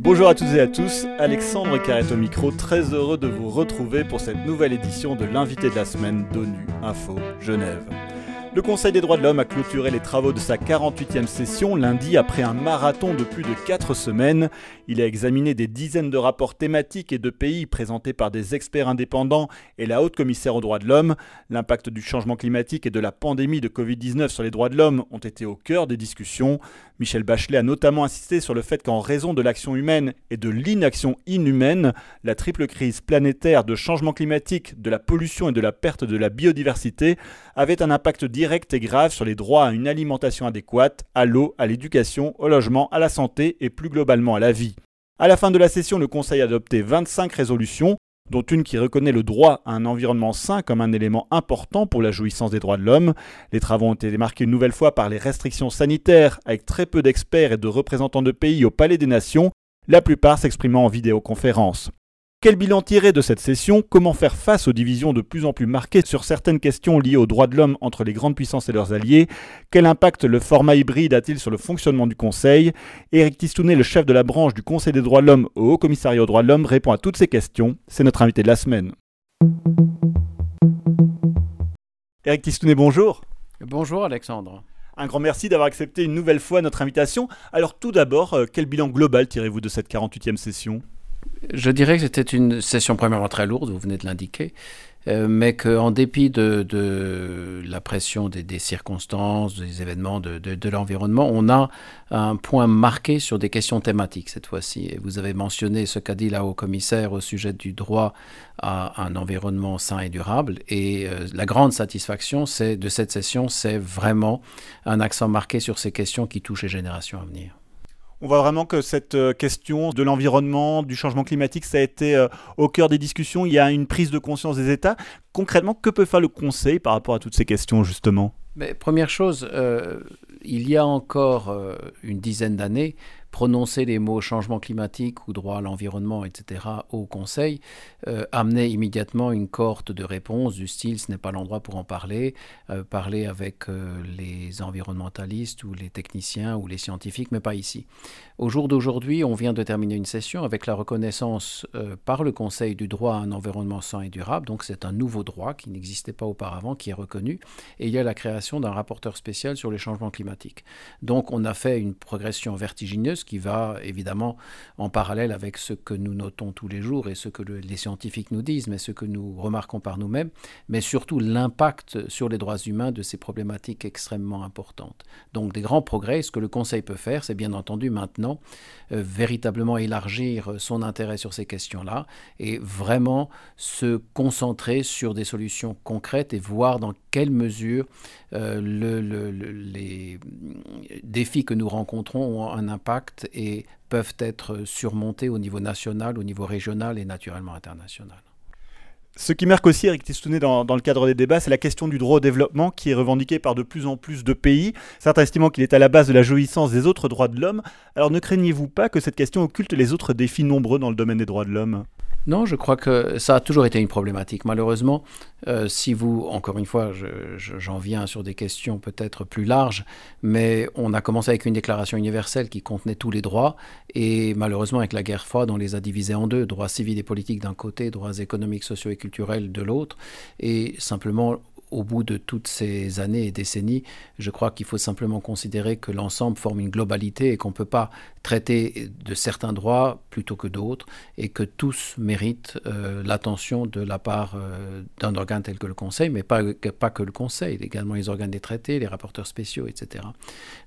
Bonjour à toutes et à tous, Alexandre Carrette au micro, très heureux de vous retrouver pour cette nouvelle édition de l'invité de la semaine d'ONU Info Genève. Le Conseil des droits de l'homme a clôturé les travaux de sa 48e session lundi après un marathon de plus de 4 semaines. Il a examiné des dizaines de rapports thématiques et de pays présentés par des experts indépendants et la haute commissaire aux droits de l'homme. L'impact du changement climatique et de la pandémie de Covid-19 sur les droits de l'homme ont été au cœur des discussions. Michel Bachelet a notamment insisté sur le fait qu'en raison de l'action humaine et de l'inaction inhumaine, la triple crise planétaire de changement climatique, de la pollution et de la perte de la biodiversité avait un impact direct et grave sur les droits à une alimentation adéquate, à l'eau, à l'éducation, au logement, à la santé et plus globalement à la vie. À la fin de la session, le Conseil a adopté 25 résolutions, dont une qui reconnaît le droit à un environnement sain comme un élément important pour la jouissance des droits de l'homme. Les travaux ont été marqués une nouvelle fois par les restrictions sanitaires, avec très peu d'experts et de représentants de pays au Palais des Nations, la plupart s'exprimant en vidéoconférence. Quel bilan tirer de cette session? Comment faire face aux divisions de plus en plus marquées sur certaines questions liées aux droits de l'homme entre les grandes puissances et leurs alliés? Quel impact le format hybride a-t-il sur le fonctionnement du Conseil? Éric Tistounet, le chef de la branche du Conseil des droits de l'homme au Haut Commissariat aux droits de l'homme, répond à toutes ces questions. C'est notre invité de la semaine. Éric Tistounet, bonjour. Bonjour Alexandre. Un grand merci d'avoir accepté une nouvelle fois notre invitation. Alors tout d'abord, euh, quel bilan global tirez-vous de cette 48e session? Je dirais que c'était une session premièrement très lourde, vous venez de l'indiquer, euh, mais qu'en dépit de, la pression des, circonstances, des événements, de, l'environnement, on a un point marqué sur des questions thématiques cette fois-ci. Et vous avez mentionné ce qu'a dit la haut-commissaire au sujet du droit à un environnement sain et durable. Et euh, la grande satisfaction de cette session, c'est vraiment un accent marqué sur ces questions qui touchent les générations à venir. On voit vraiment que cette euh, question de l'environnement, du changement climatique, ça a été euh, au cœur des discussions. Il y a une prise de conscience des États. Concrètement, que peut faire le Conseil par rapport à toutes ces questions, justement? Première chose, euh, il y a encore une dizaine d'années, prononcer les mots changement climatique ou droit à l'environnement, etc., au Conseil, euh, amenait immédiatement une cohorte de réponses du style ce n'est pas l'endroit pour en parler, euh, parler avec euh, les environnementalistes ou les techniciens ou les scientifiques, mais pas ici. Au jour d'aujourd'hui, on vient de terminer une session avec la reconnaissance par le Conseil du droit à un environnement sain et durable, donc c'est un nouveau droit qui n'existait pas auparavant, qui est reconnu, et il y a la création d'un rapporteur spécial sur les changements climatiques. Donc on a fait une progression vertigineuse qui va évidemment en parallèle avec ce que nous notons tous les jours et ce que les scientifiques nous disent, mais ce que nous remarquons par nous-mêmes, mais surtout l'impact sur les droits humains de ces problématiques extrêmement importantes. Donc des grands progrès, ce que le Conseil peut faire, c'est bien entendu maintenant euh, véritablement élargir son intérêt sur ces questions-là et vraiment se concentrer sur des solutions concrètes et voir dans quelle mesure euh, les défis que nous rencontrons ont un impact et peuvent être surmontés au niveau national, au niveau régional et naturellement international. Ce qui marque aussi Eric Tistounet dans, dans, le cadre des débats, c'est la question du droit au développement qui est revendiqué par de plus en plus de pays, certains estimant qu'il est à la base de la jouissance des autres droits de l'homme. Alors ne craignez-vous pas que cette question occulte les autres défis nombreux dans le domaine des droits de l'homme? Non, je crois que ça a toujours été une problématique. Malheureusement, euh, si vous, encore une fois, j'en viens sur des questions peut-être plus larges, mais on a commencé avec une déclaration universelle qui contenait tous les droits, et malheureusement, avec la guerre froide, on les a divisés en deux, droits civils et politiques d'un côté, droits économiques, sociaux et culturels de l'autre, et simplement au bout de toutes ces années et décennies, je crois qu'il faut simplement considérer que l'ensemble forme une globalité et qu'on ne peut pas traiter de certains droits plutôt que d'autres et que tous méritent euh, l'attention de la part euh, d'un organe tel que le Conseil, mais pas, pas que le Conseil, également les organes des traités, les rapporteurs spéciaux, etc.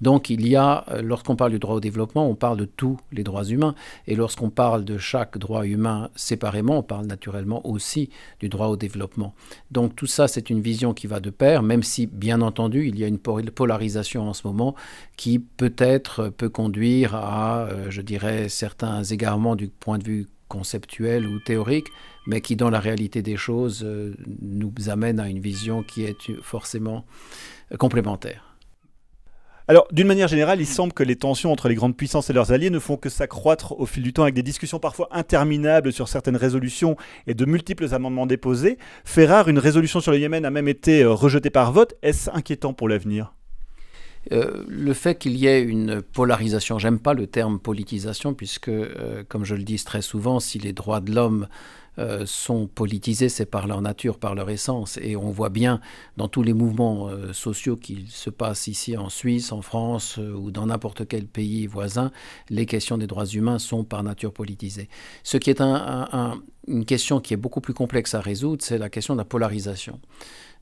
Donc il y a, euh, lorsqu'on parle du droit au développement, on parle de tous les droits humains et lorsqu'on parle de chaque droit humain séparément, on parle naturellement aussi du droit au développement. Donc tout ça, c'est une vision qui va de pair, même si, bien entendu, il y a une polarisation en ce moment qui peut-être peut conduire à, euh, je dirais, certains égarements du point de vue conceptuel ou théorique, mais qui, dans la réalité des choses, euh, nous amène à une vision qui est forcément complémentaire. Alors, d'une manière générale, il semble que les tensions entre les grandes puissances et leurs alliés ne font que s'accroître au fil du temps avec des discussions parfois interminables sur certaines résolutions et de multiples amendements déposés. Fait rare, une résolution sur le Yémen a même été euh, rejetée par vote. Est-ce inquiétant pour l'avenir? Le fait qu'il y ait une polarisation, j'aime pas le terme politisation, puisque, comme je le dis très souvent, si les droits de l'homme euh, sont politisés, c'est par leur nature, par leur essence. Et on voit bien dans tous les mouvements euh, sociaux qui se passent ici en Suisse, en France euh, ou dans n'importe quel pays voisin, les questions des droits humains sont par nature politisées. Ce qui est une question qui est beaucoup plus complexe à résoudre, c'est la question de la polarisation.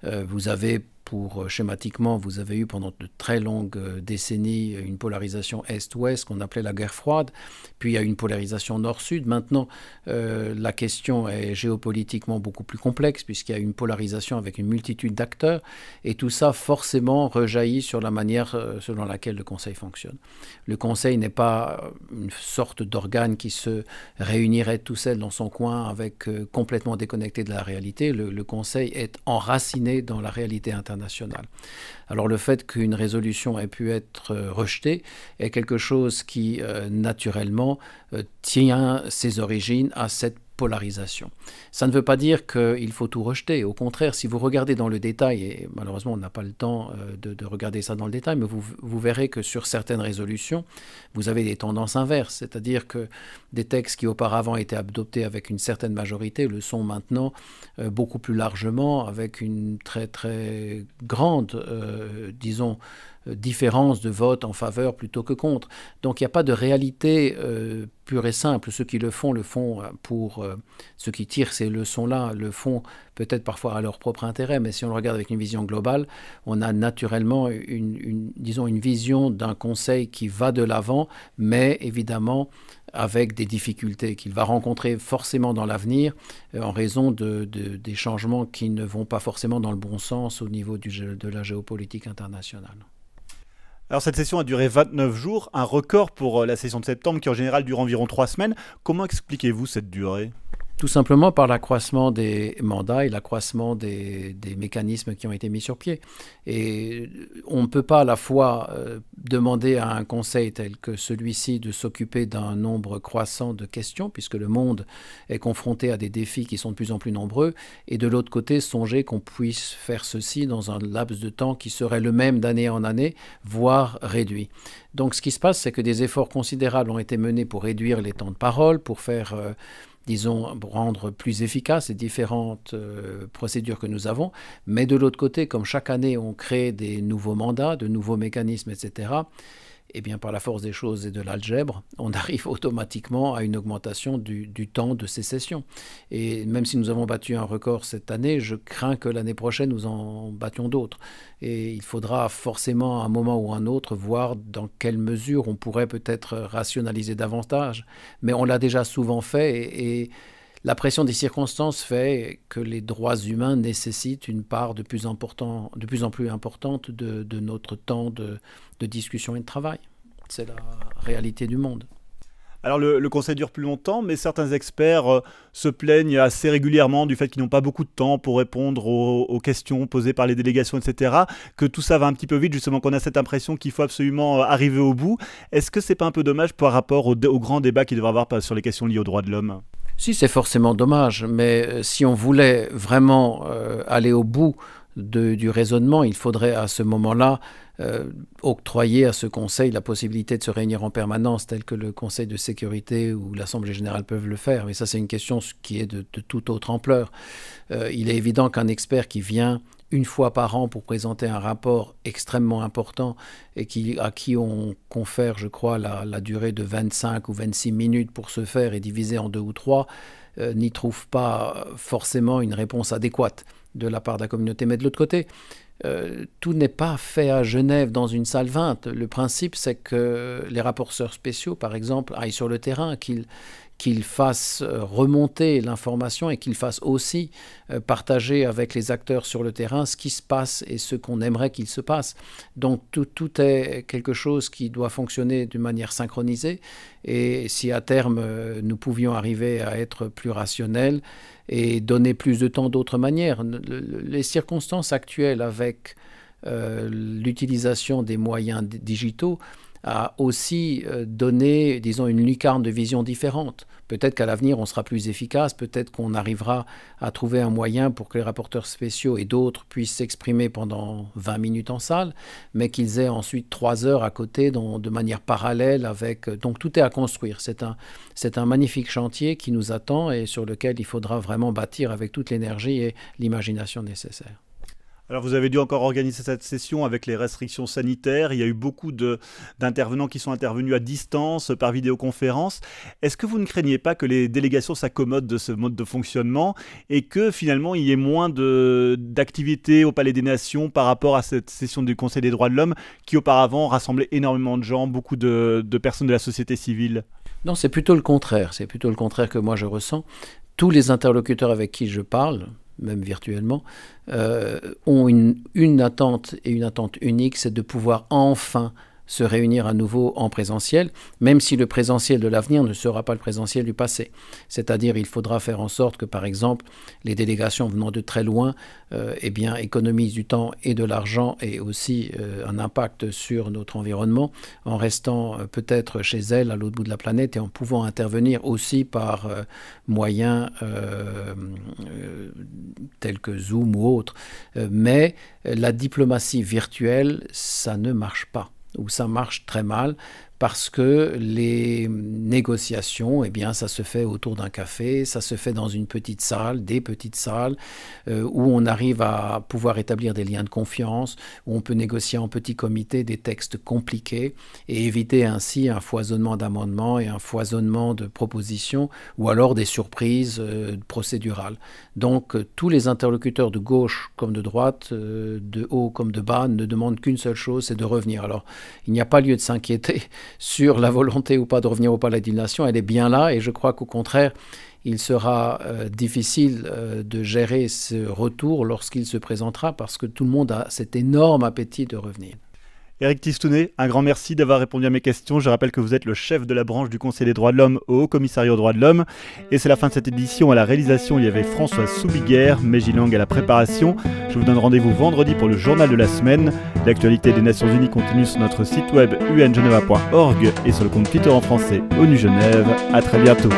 vous avez pour schématiquement, vous avez eu pendant de très longues décennies une polarisation Est-Ouest qu'on appelait la guerre froide, puis il y a une polarisation Nord-Sud. Maintenant, la question est géopolitiquement beaucoup plus complexe puisqu'il y a une polarisation avec une multitude d'acteurs et tout ça forcément rejaillit sur la manière selon laquelle le Conseil fonctionne. Le Conseil n'est pas une sorte d'organe qui se réunirait tout seul dans son coin avec complètement déconnecté de la réalité. Le, Conseil est enraciné dans la réalité internationale alors le fait qu'une résolution ait pu être euh, rejetée est quelque chose qui, euh, naturellement, euh, tient ses origines à cette polarisation. Ça ne veut pas dire qu'il faut tout rejeter. Au contraire, si vous regardez dans le détail, et malheureusement on n'a pas le temps euh, de, regarder ça dans le détail, mais vous, verrez que sur certaines résolutions, vous avez des tendances inverses. C'est-à-dire que des textes qui auparavant étaient adoptés avec une certaine majorité le sont maintenant euh, beaucoup plus largement, avec une très très grande, euh, disons, différence de vote en faveur plutôt que contre. Donc il n'y a pas de réalité euh, pure et simple. Ceux qui le font, le font euh, pour ceux qui tirent ces leçons-là, le font peut-être parfois à leur propre intérêt, mais si on le regarde avec une vision globale, on a naturellement une, disons, une vision d'un conseil qui va de l'avant, mais évidemment avec des difficultés qu'il va rencontrer forcément dans l'avenir en raison de, des changements qui ne vont pas forcément dans le bon sens au niveau de la géopolitique internationale. Alors cette session a duré 29 jours, un record pour euh, la session de septembre qui en général dure environ 3 semaines. Comment expliquez-vous cette durée? Tout simplement par l'accroissement des mandats et l'accroissement des, mécanismes qui ont été mis sur pied. Et on ne peut pas à la fois euh, demander à un conseil tel que celui-ci de s'occuper d'un nombre croissant de questions, puisque le monde est confronté à des défis qui sont de plus en plus nombreux, et de l'autre côté songer qu'on puisse faire ceci dans un laps de temps qui serait le même d'année en année, voire réduit. Donc ce qui se passe, c'est que des efforts considérables ont été menés pour réduire les temps de parole, pour faire... Euh, disons, rendre plus efficaces les différentes euh, procédures que nous avons. Mais de l'autre côté, comme chaque année, on crée des nouveaux mandats, de nouveaux mécanismes, etc., eh bien, par la force des choses et de l'algèbre, on arrive automatiquement à une augmentation du, temps de ces sessions. Et même si nous avons battu un record cette année, je crains que l'année prochaine, nous en battions d'autres. Et il faudra forcément, à un moment ou à un autre, voir dans quelle mesure on pourrait peut-être rationaliser davantage. Mais on l'a déjà souvent fait et la pression des circonstances fait que les droits humains nécessitent une part de plus, en plus importante de, notre temps de, discussion et de travail. C'est la réalité du monde. Alors le, Conseil dure plus longtemps, mais certains experts euh, se plaignent assez régulièrement du fait qu'ils n'ont pas beaucoup de temps pour répondre aux, questions posées par les délégations, etc. Que tout ça va un petit peu vite, justement qu'on a cette impression qu'il faut absolument euh, arriver au bout. Est-ce que c'est pas un peu dommage par rapport au, au grand débat qu'il devrait avoir sur les questions liées aux droits de l'homme? Si, c'est forcément dommage, mais euh, si on voulait vraiment euh, aller au bout du raisonnement, il faudrait à ce moment-là euh, octroyer à ce Conseil la possibilité de se réunir en permanence, tel que le Conseil de sécurité ou l'Assemblée générale peuvent le faire. Mais ça, c'est une question qui est de, de toute autre ampleur. il est évident qu'un expert qui vient une fois par an pour présenter un rapport extrêmement important et qui, à qui on confère, je crois, la, durée de 25 ou 26 minutes pour se faire et diviser en deux ou trois, euh, n'y trouve pas forcément une réponse adéquate de la part de la communauté. Mais de l'autre côté, euh, tout n'est pas fait à Genève dans une salle 20. Le principe, c'est que les rapporteurs spéciaux, par exemple, aillent sur le terrain, qu'ils qu'il fasse euh, remonter l'information et qu'il fasse aussi euh, partager avec les acteurs sur le terrain ce qui se passe et ce qu'on aimerait qu'il se passe. Donc tout, est quelque chose qui doit fonctionner d'une manière synchronisée et si à terme euh, nous pouvions arriver à être plus rationnels et donner plus de temps d'autres manières, les circonstances actuelles avec l'utilisation des moyens digitaux a aussi euh, donné, disons, une lucarne de vision différente. Peut-être qu'à l'avenir, on sera plus efficace, peut-être qu'on arrivera à trouver un moyen pour que les rapporteurs spéciaux et d'autres puissent s'exprimer pendant 20 minutes en salle, mais qu'ils aient ensuite trois heures à côté de manière parallèle avec... Donc tout est à construire. C'est un, c'est un magnifique chantier qui nous attend et sur lequel il faudra vraiment bâtir avec toute l'énergie et l'imagination nécessaire. Alors vous avez dû encore organiser cette session avec les restrictions sanitaires. Il y a eu beaucoup d'intervenants qui sont intervenus à distance par vidéoconférence. Est-ce que vous ne craignez pas que les délégations s'accommodent de ce mode de fonctionnement et que finalement il y ait moins d'activités au Palais des Nations par rapport à cette session du Conseil des droits de l'homme qui auparavant rassemblait énormément de gens, beaucoup de, personnes de la société civile? Non, c'est plutôt le contraire. C'est plutôt le contraire que moi je ressens. Tous les interlocuteurs avec qui je parle, même virtuellement, euh, ont une, une attente et une attente unique, c'est de pouvoir enfin se réunir à nouveau en présentiel, même si le présentiel de l'avenir ne sera pas le présentiel du passé. C'est-à-dire, il faudra faire en sorte que, par exemple, les délégations venant de très loin euh, eh bien, économisent du temps et de l'argent et aussi euh, un impact sur notre environnement en restant euh, peut-être chez elles à l'autre bout de la planète et en pouvant intervenir aussi par moyens tels que Zoom ou autres. mais la diplomatie virtuelle, ça ne marche pas où ça marche très mal parce que les négociations, eh bien, ça se fait autour d'un café, ça se fait dans une petite salle, des petites salles, euh, où on arrive à pouvoir établir des liens de confiance, où on peut négocier en petit comité des textes compliqués et éviter ainsi un foisonnement d'amendements et un foisonnement de propositions, ou alors des surprises euh, procédurales. Donc, euh, tous les interlocuteurs de gauche comme de droite, de haut comme de bas, ne demandent qu'une seule chose, c'est de revenir. Alors, il n'y a pas lieu de s'inquiéter sur la volonté ou pas de revenir au palais d'une nation, elle est bien là et je crois qu'au contraire, il sera euh, difficile euh, de gérer ce retour lorsqu'il se présentera parce que tout le monde a cet énorme appétit de revenir. Eric Tistounet, un grand merci d'avoir répondu à mes questions. Je rappelle que vous êtes le chef de la branche du Conseil des droits de l'homme au Haut Commissariat aux droits de l'homme. Et c'est la fin de cette édition. À la réalisation, il y avait François Soubiguerre, Mégilang à la préparation. Je vous donne rendez-vous vendredi pour le journal de la semaine. L'actualité des Nations Unies continue sur notre site web ungeneva.org et sur le compte Twitter en français ONU Genève. À très bientôt.